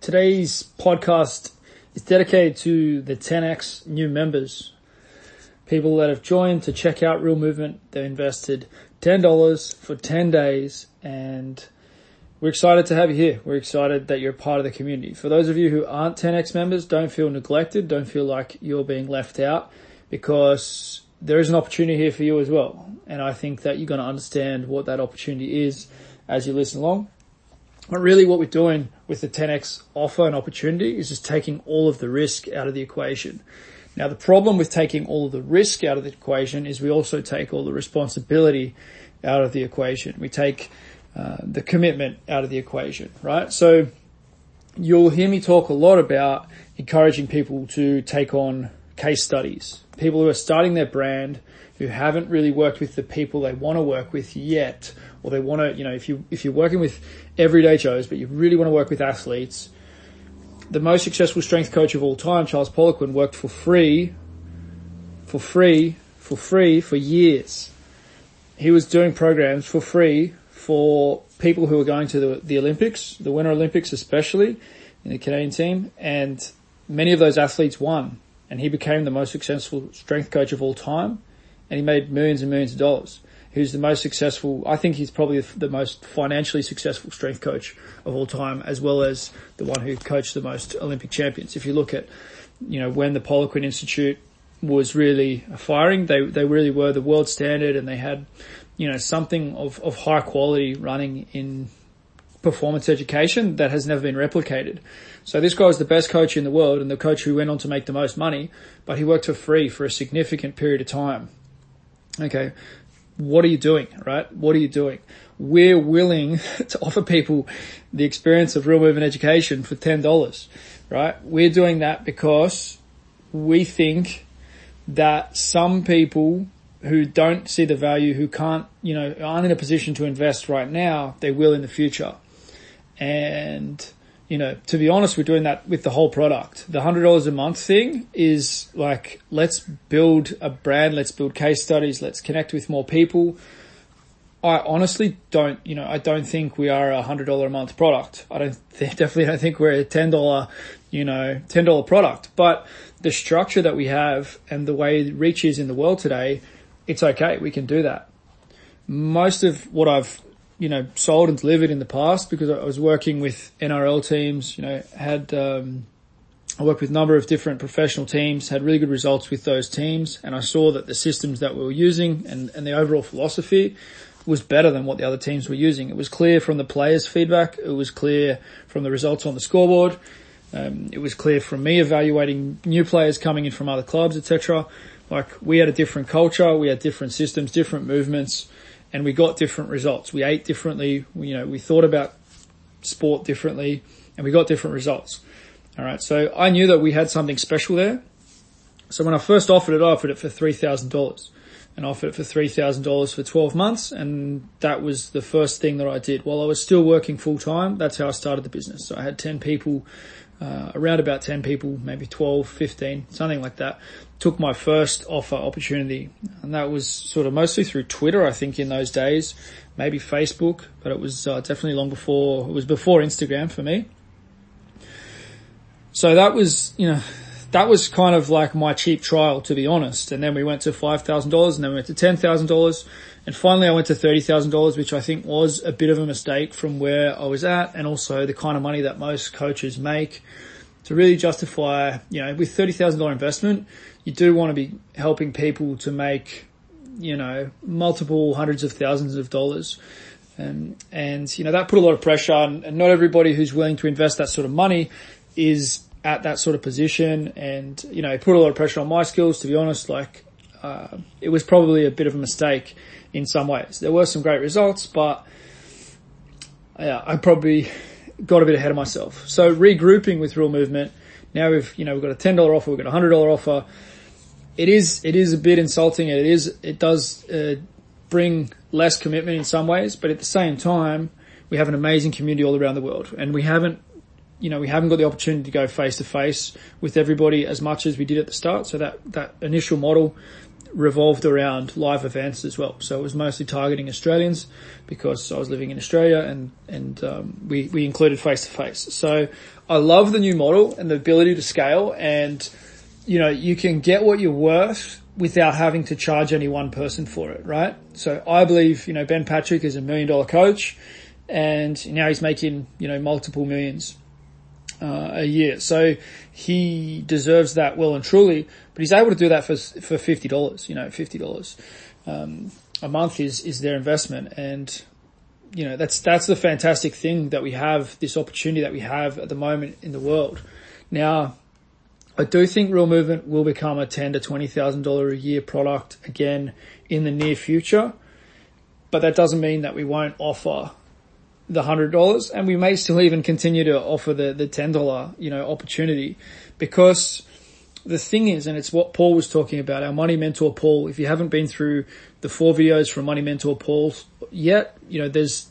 Today's podcast is dedicated to the 10x new members, people that have joined to check out Real Movement. They invested $10 for 10 days and we're excited to have you here. We're excited that you're part of the community. For those of you who aren't 10x members, don't feel neglected. Don't feel like you're being left out because there is an opportunity here for you as well. And I think that you're going to understand what that opportunity is as you listen along. But really what we're doing with the 10x offer and opportunity is just taking all of the risk out of the equation. Now the problem with taking all of the risk out of the equation is we also take all the responsibility out of the equation. We take uh, the commitment out of the equation, right? So you'll hear me talk a lot about encouraging people to take on case studies. People who are starting their brand, who haven't really worked with the people they want to work with yet, or they want to, you know, if you, if you're working with everyday Joes, but you really want to work with athletes, the most successful strength coach of all time, Charles Poliquin, worked for free, for free, for free for years. He was doing programs for free for people who were going to the, the Olympics, the Winter Olympics especially, in the Canadian team, and many of those athletes won. And he became the most successful strength coach of all time and he made millions and millions of dollars. Who's the most successful? I think he's probably the most financially successful strength coach of all time, as well as the one who coached the most Olympic champions. If you look at, you know, when the Poliquin Institute was really firing, they they really were the world standard, and they had, you know, something of of high quality running in performance education that has never been replicated. So this guy was the best coach in the world and the coach who went on to make the most money, but he worked for free for a significant period of time. Okay. What are you doing, right? What are you doing? We're willing to offer people the experience of real movement education for $10, right? We're doing that because we think that some people who don't see the value, who can't, you know, aren't in a position to invest right now, they will in the future. And you know, to be honest, we're doing that with the whole product. The hundred dollars a month thing is like, let's build a brand, let's build case studies, let's connect with more people. I honestly don't, you know, I don't think we are a hundred dollar a month product. I don't definitely don't think we're a ten dollar, you know, ten dollar product. But the structure that we have and the way reach is in the world today, it's okay. We can do that. Most of what I've you know, sold and delivered in the past because I was working with NRL teams, you know, had, um, I worked with a number of different professional teams, had really good results with those teams, and I saw that the systems that we were using and, and the overall philosophy was better than what the other teams were using. It was clear from the players' feedback. It was clear from the results on the scoreboard. Um, it was clear from me evaluating new players coming in from other clubs, etc. Like we had a different culture, we had different systems, different movements, and we got different results. We ate differently. We, you know, we thought about sport differently and we got different results. All right. So I knew that we had something special there. So when I first offered it, I offered it for $3,000 and offered it for $3,000 for 12 months. And that was the first thing that I did while I was still working full time. That's how I started the business. So I had 10 people, uh, around about 10 people, maybe 12, 15, something like that took my first offer opportunity and that was sort of mostly through Twitter, I think in those days, maybe Facebook, but it was uh, definitely long before, it was before Instagram for me. So that was, you know, that was kind of like my cheap trial to be honest. And then we went to $5,000 and then we went to $10,000 and finally I went to $30,000, which I think was a bit of a mistake from where I was at and also the kind of money that most coaches make to really justify, you know, with $30,000 investment, you do want to be helping people to make, you know, multiple hundreds of thousands of dollars. Um, and, you know, that put a lot of pressure on, and not everybody who's willing to invest that sort of money is at that sort of position. And, you know, it put a lot of pressure on my skills, to be honest. Like, uh, it was probably a bit of a mistake in some ways. There were some great results, but yeah, I probably got a bit ahead of myself. So regrouping with Real Movement, now we've, you know, we've got a $10 offer, we've got a $100 offer it is it is a bit insulting. It is it does uh, bring less commitment in some ways, but at the same time, we have an amazing community all around the world, and we haven't you know, we haven't got the opportunity to go face to face with everybody as much as we did at the start. So that, that initial model revolved around live events as well. So it was mostly targeting Australians because I was living in Australia and, and, um, we, we included face to face. So I love the new model and the ability to scale and, you know, you can get what you're worth without having to charge any one person for it, right? So I believe, you know, Ben Patrick is a million dollar coach and now he's making, you know, multiple millions uh, a year. So he deserves that well and truly, but he's able to do that for, for $50, you know, $50. Um, a month is, is their investment and, you know, that's, that's the fantastic thing that we have, this opportunity that we have at the moment in the world. Now, I do think Real Movement will become a ten to twenty thousand dollar a year product again in the near future, but that doesn't mean that we won't offer the hundred dollars, and we may still even continue to offer the the ten dollar you know opportunity because the thing is, and it's what Paul was talking about, our money mentor Paul. If you haven't been through the four videos from money mentor Paul yet, you know there's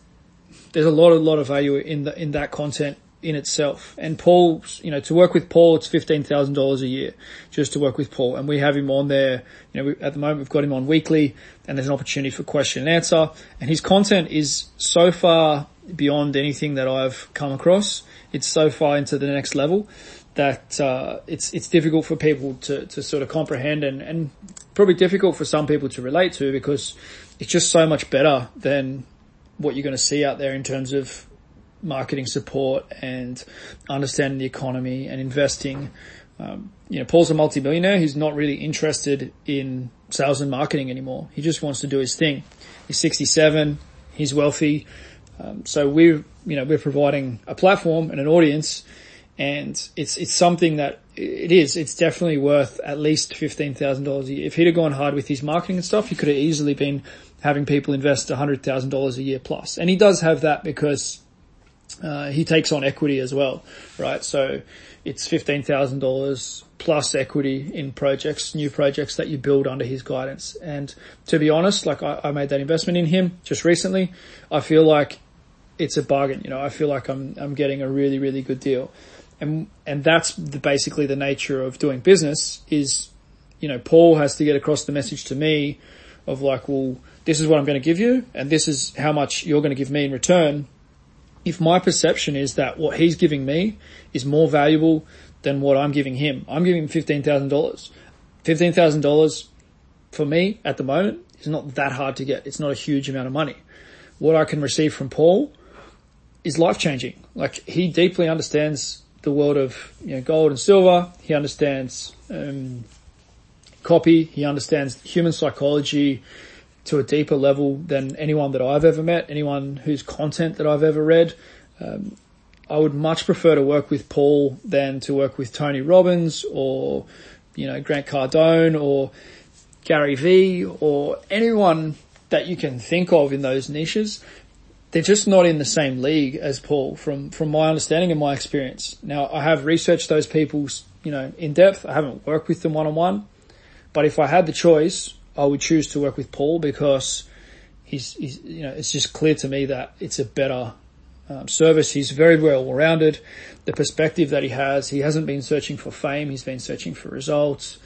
there's a lot a lot of value in the in that content in itself. And Paul, you know, to work with Paul, it's $15,000 a year just to work with Paul. And we have him on there. You know, we, at the moment we've got him on weekly and there's an opportunity for question and answer. And his content is so far beyond anything that I've come across. It's so far into the next level that uh, it's it's difficult for people to to sort of comprehend and and probably difficult for some people to relate to because it's just so much better than what you're going to see out there in terms of marketing support and understanding the economy and investing. Um, you know, Paul's a multimillionaire who's not really interested in sales and marketing anymore. He just wants to do his thing. He's 67. He's wealthy. Um, so we're, you know, we're providing a platform and an audience and it's, it's something that it is, it's definitely worth at least $15,000 a year. If he'd have gone hard with his marketing and stuff, he could have easily been having people invest $100,000 a year plus. And he does have that because, uh, he takes on equity as well, right? So it's $15,000 plus equity in projects, new projects that you build under his guidance. And to be honest, like I, I made that investment in him just recently. I feel like it's a bargain. You know, I feel like I'm I'm getting a really really good deal, and and that's the, basically the nature of doing business. Is you know Paul has to get across the message to me of like, well, this is what I'm going to give you, and this is how much you're going to give me in return. If my perception is that what he's giving me is more valuable than what I'm giving him, I'm giving him fifteen thousand dollars. Fifteen thousand dollars for me at the moment is not that hard to get. It's not a huge amount of money. What I can receive from Paul is life changing. Like he deeply understands the world of you know gold and silver. He understands um, copy. He understands human psychology to a deeper level than anyone that I've ever met. Anyone whose content that I've ever read. Um, I would much prefer to work with Paul than to work with Tony Robbins or you know Grant Cardone or Gary Vee or anyone that you can think of in those niches they're just not in the same league as Paul from, from my understanding and my experience. Now I have researched those people, you know, in depth. I haven't worked with them one on one, but if I had the choice, I would choose to work with Paul because he's, he's you know, it's just clear to me that it's a better um, service. He's very well rounded. The perspective that he has, he hasn't been searching for fame. He's been searching for results.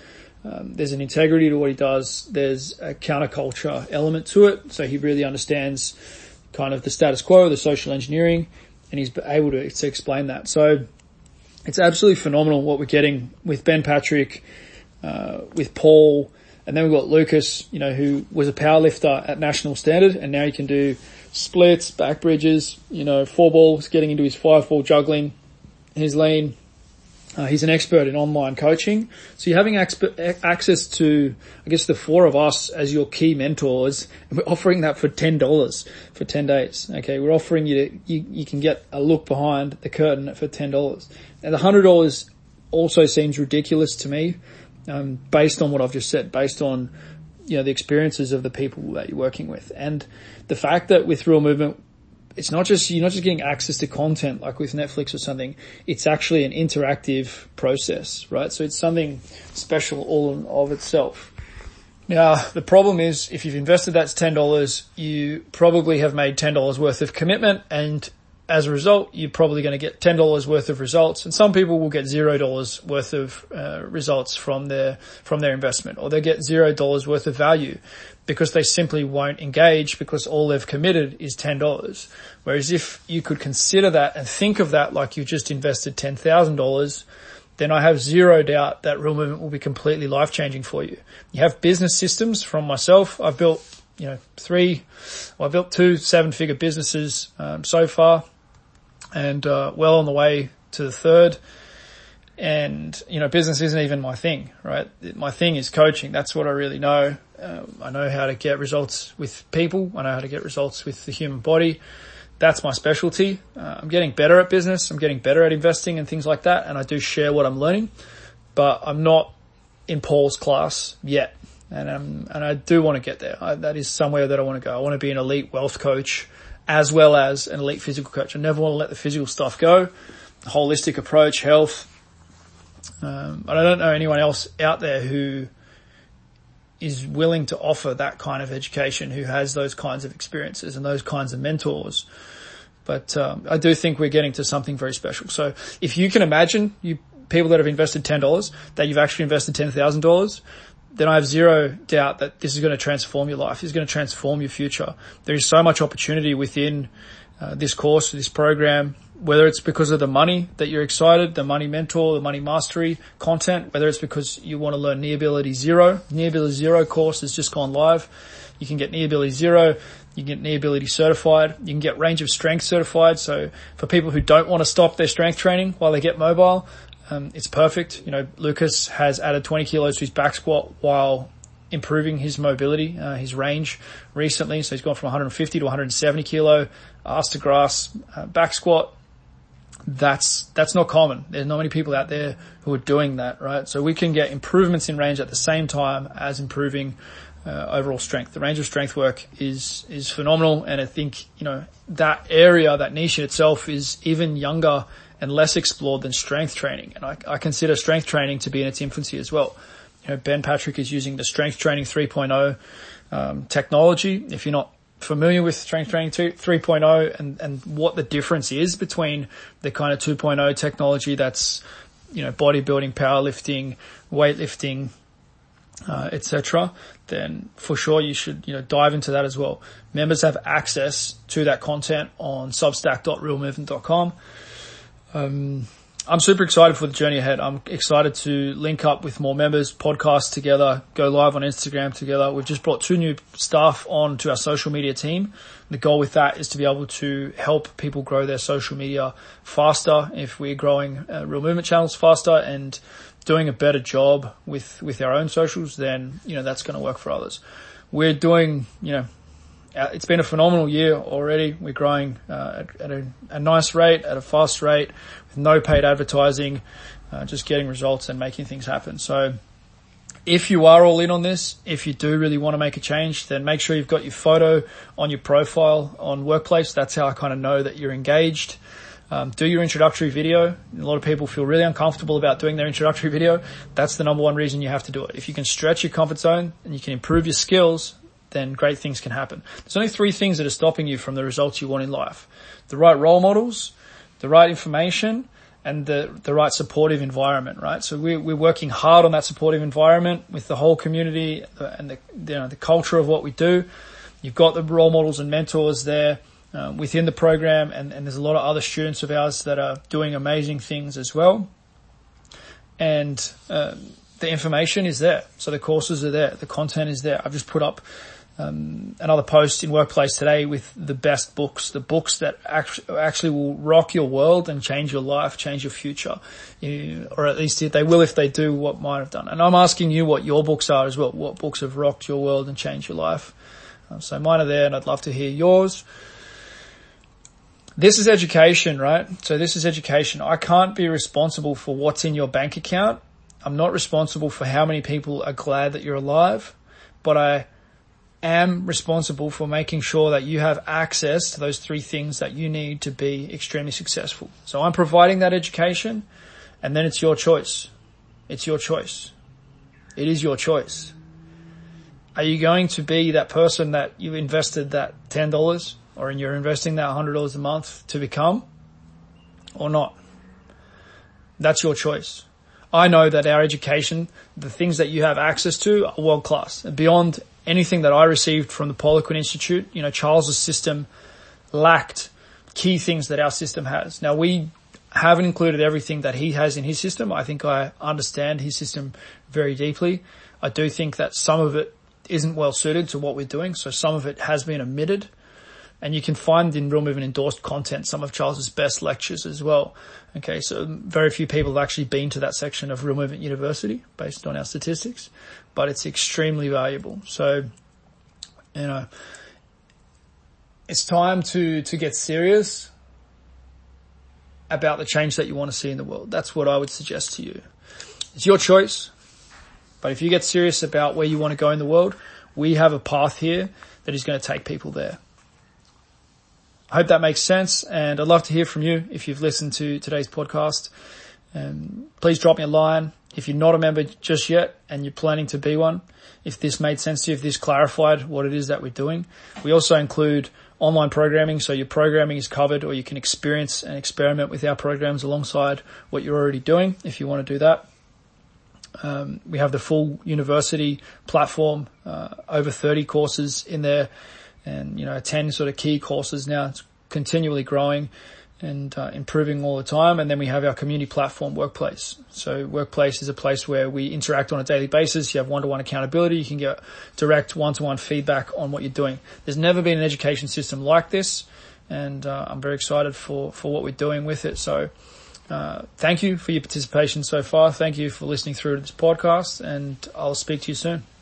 Um, there's an integrity to what he does. There's a counterculture element to it. So he really understands kind of the status quo, the social engineering, and he's able to, to explain that. So it's absolutely phenomenal what we're getting with Ben Patrick, uh, with Paul, and then we've got Lucas, you know, who was a power lifter at national standard, and now he can do splits, back bridges, you know, four balls, getting into his five ball juggling, his lean, uh, he's an expert in online coaching. So you're having exp- access to, I guess, the four of us as your key mentors. And we're offering that for $10 for 10 days. Okay. We're offering you to, you, you can get a look behind the curtain for $10. And the $100 also seems ridiculous to me, um, based on what I've just said, based on, you know, the experiences of the people that you're working with. And the fact that with Real Movement, it's not just, you're not just getting access to content like with Netflix or something. It's actually an interactive process, right? So it's something special all of itself. Now, the problem is if you've invested that's $10, you probably have made $10 worth of commitment and as a result, you're probably going to get ten dollars worth of results, and some people will get zero dollars worth of uh, results from their from their investment, or they get zero dollars worth of value because they simply won't engage because all they've committed is ten dollars. Whereas if you could consider that and think of that like you just invested ten thousand dollars, then I have zero doubt that real movement will be completely life changing for you. You have business systems from myself. I've built you know three, well, I've built two seven figure businesses um, so far and uh, well on the way to the third. And you know, business isn't even my thing, right? My thing is coaching. That's what I really know. Um, I know how to get results with people. I know how to get results with the human body. That's my specialty. Uh, I'm getting better at business. I'm getting better at investing and things like that. And I do share what I'm learning, but I'm not in Paul's class yet. And um, and I do want to get there. I, that is somewhere that I want to go. I want to be an elite wealth coach as well as an elite physical coach. I never want to let the physical stuff go. Holistic approach, health. Um, I don't know anyone else out there who is willing to offer that kind of education, who has those kinds of experiences and those kinds of mentors. But um, I do think we're getting to something very special. So if you can imagine, you people that have invested ten dollars, that you've actually invested ten thousand dollars, then I have zero doubt that this is going to transform your life. It's going to transform your future. There is so much opportunity within uh, this course, this program, whether it's because of the money that you're excited, the money mentor, the money mastery content, whether it's because you want to learn knee ability zero. Knee ability zero course has just gone live. You can get knee ability zero. You can get knee ability certified. You can get range of strength certified. So for people who don't want to stop their strength training while they get mobile, um, it's perfect. You know, Lucas has added 20 kilos to his back squat while improving his mobility, uh, his range recently. So he's gone from 150 to 170 kilo, ass to grass, uh, back squat. That's, that's not common. There's not many people out there who are doing that, right? So we can get improvements in range at the same time as improving uh, overall strength. The range of strength work is is phenomenal, and I think you know that area, that niche in itself, is even younger and less explored than strength training. And I, I consider strength training to be in its infancy as well. You know, Ben Patrick is using the strength training 3.0 um, technology. If you're not familiar with strength training 3.0 and, and what the difference is between the kind of 2.0 technology that's, you know, bodybuilding, powerlifting, weightlifting, uh, etc., then for sure you should, you know, dive into that as well. Members have access to that content on substack.realmovement.com. Um, I'm super excited for the journey ahead. I'm excited to link up with more members, podcast together, go live on Instagram together. We've just brought two new staff on to our social media team. The goal with that is to be able to help people grow their social media faster if we're growing uh, real movement channels faster and doing a better job with, with our own socials, then, you know, that's going to work for others. We're doing, you know, it's been a phenomenal year already. We're growing uh, at, at a, a, nice rate, at a fast rate, with no paid advertising, uh, just getting results and making things happen. So if you are all in on this, if you do really want to make a change, then make sure you've got your photo on your profile on Workplace. That's how I kind of know that you're engaged. Um, do your introductory video. A lot of people feel really uncomfortable about doing their introductory video. That's the number one reason you have to do it. If you can stretch your comfort zone and you can improve your skills, then great things can happen. There's only three things that are stopping you from the results you want in life. The right role models, the right information, and the, the right supportive environment, right? So we're, we're working hard on that supportive environment with the whole community and the, you know, the culture of what we do. You've got the role models and mentors there uh, within the program and, and there's a lot of other students of ours that are doing amazing things as well. And, uh, the information is there. So the courses are there. The content is there. I've just put up um, another post in Workplace today with the best books, the books that actually, will rock your world and change your life, change your future, you, or at least they will if they do what mine have done. And I'm asking you what your books are as well. What books have rocked your world and changed your life? Um, so mine are there, and I'd love to hear yours. This is education, right? So this is education. I can't be responsible for what's in your bank account. I'm not responsible for how many people are glad that you're alive, but I am responsible for making sure that you have access to those three things that you need to be extremely successful. So I'm providing that education and then it's your choice. It's your choice. It is your choice. Are you going to be that person that you invested that $10 or you're investing that $100 a month to become or not. That's your choice. I know that our education, the things that you have access to are world class. Beyond anything that I received from the Poliquin Institute, you know, Charles's system lacked key things that our system has. Now we haven't included everything that he has in his system. I think I understand his system very deeply. I do think that some of it isn't well suited to what we're doing. So some of it has been omitted and you can find in Real Movement endorsed content some of Charles's best lectures as well. Okay. So very few people have actually been to that section of Real Movement University based on our statistics, but it's extremely valuable. So, you know, it's time to, to get serious about the change that you want to see in the world. That's what I would suggest to you. It's your choice. But if you get serious about where you want to go in the world, we have a path here that is going to take people there. I hope that makes sense and I'd love to hear from you if you've listened to today's podcast. Um, please drop me a line if you're not a member just yet and you're planning to be one. If this made sense to you, if this clarified what it is that we're doing. We also include online programming, so your programming is covered or you can experience and experiment with our programs alongside what you're already doing if you want to do that. Um, we have the full university platform, uh, over 30 courses in there and, you know, 10 sort of key courses now. It's continually growing and uh, improving all the time. And then we have our community platform, Workplace. So Workplace is a place where we interact on a daily basis. You have one-to-one accountability. You can get direct one-to-one feedback on what you're doing. There's never been an education system like this. And uh, I'm very excited for, for what we're doing with it. So uh, thank you for your participation so far. Thank you for listening through to this podcast and I'll speak to you soon.